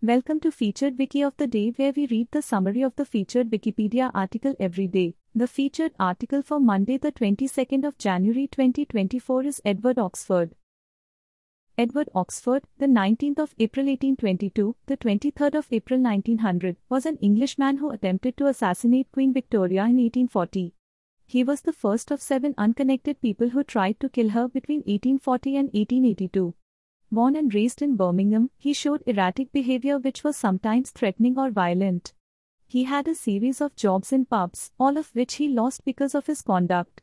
Welcome to Featured Wiki of the Day, where we read the summary of the featured Wikipedia article every day. The featured article for Monday, the 22nd of January 2024, is Edward Oxford. Edward Oxford, the 19th of April 1822, the 23rd of April 1900, was an Englishman who attempted to assassinate Queen Victoria in 1840. He was the first of seven unconnected people who tried to kill her between 1840 and 1882. Born and raised in Birmingham, he showed erratic behavior which was sometimes threatening or violent. He had a series of jobs in pubs, all of which he lost because of his conduct.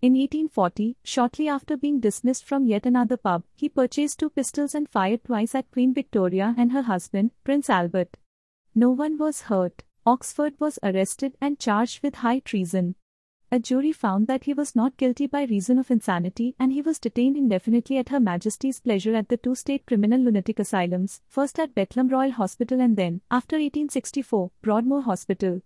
In 1840, shortly after being dismissed from yet another pub, he purchased two pistols and fired twice at Queen Victoria and her husband, Prince Albert. No one was hurt. Oxford was arrested and charged with high treason. A jury found that he was not guilty by reason of insanity and he was detained indefinitely at Her Majesty's pleasure at the two state criminal lunatic asylums, first at Bethlem Royal Hospital and then, after 1864, Broadmoor Hospital.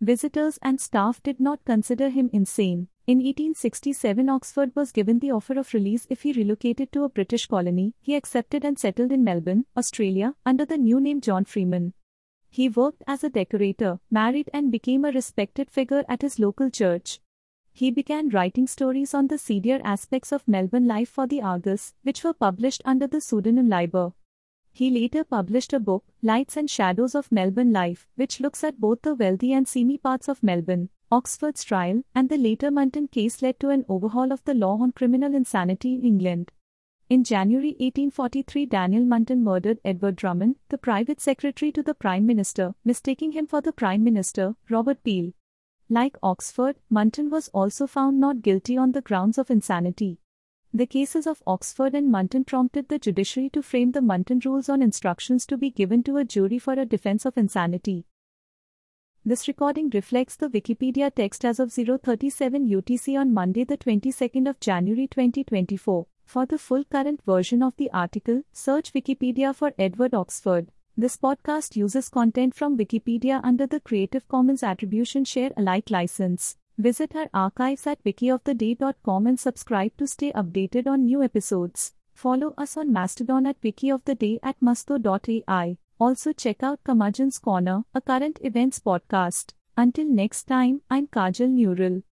Visitors and staff did not consider him insane. In 1867, Oxford was given the offer of release if he relocated to a British colony. He accepted and settled in Melbourne, Australia, under the new name John Freeman. He worked as a decorator, married, and became a respected figure at his local church. He began writing stories on the seedier aspects of Melbourne life for the Argus, which were published under the pseudonym Liber. He later published a book, Lights and Shadows of Melbourne Life, which looks at both the wealthy and seamy parts of Melbourne. Oxford's trial and the later M'Naghten case led to an overhaul of the law on criminal insanity in England. In January 1843, Daniel M'Naghten murdered Edward Drummond, the private secretary to the Prime Minister, mistaking him for the Prime Minister, Robert Peel. Like Oxford, M'Naghten was also found not guilty on the grounds of insanity. The cases of Oxford and M'Naghten prompted the judiciary to frame the M'Naghten rules on instructions to be given to a jury for a defense of insanity. This recording reflects the Wikipedia text as of 037 UTC on Monday, the 22nd of January 2024. For the full current version of the article, search Wikipedia for Edward Oxford. This podcast uses content from Wikipedia under the Creative Commons Attribution Share Alike license. Visit our archives at wikioftheday.com and subscribe to stay updated on new episodes. Follow us on Mastodon at wikioftheday at musto.ai. Also check out Curmudgeon's Corner, a current events podcast. Until next time, I'm Kajal Neural.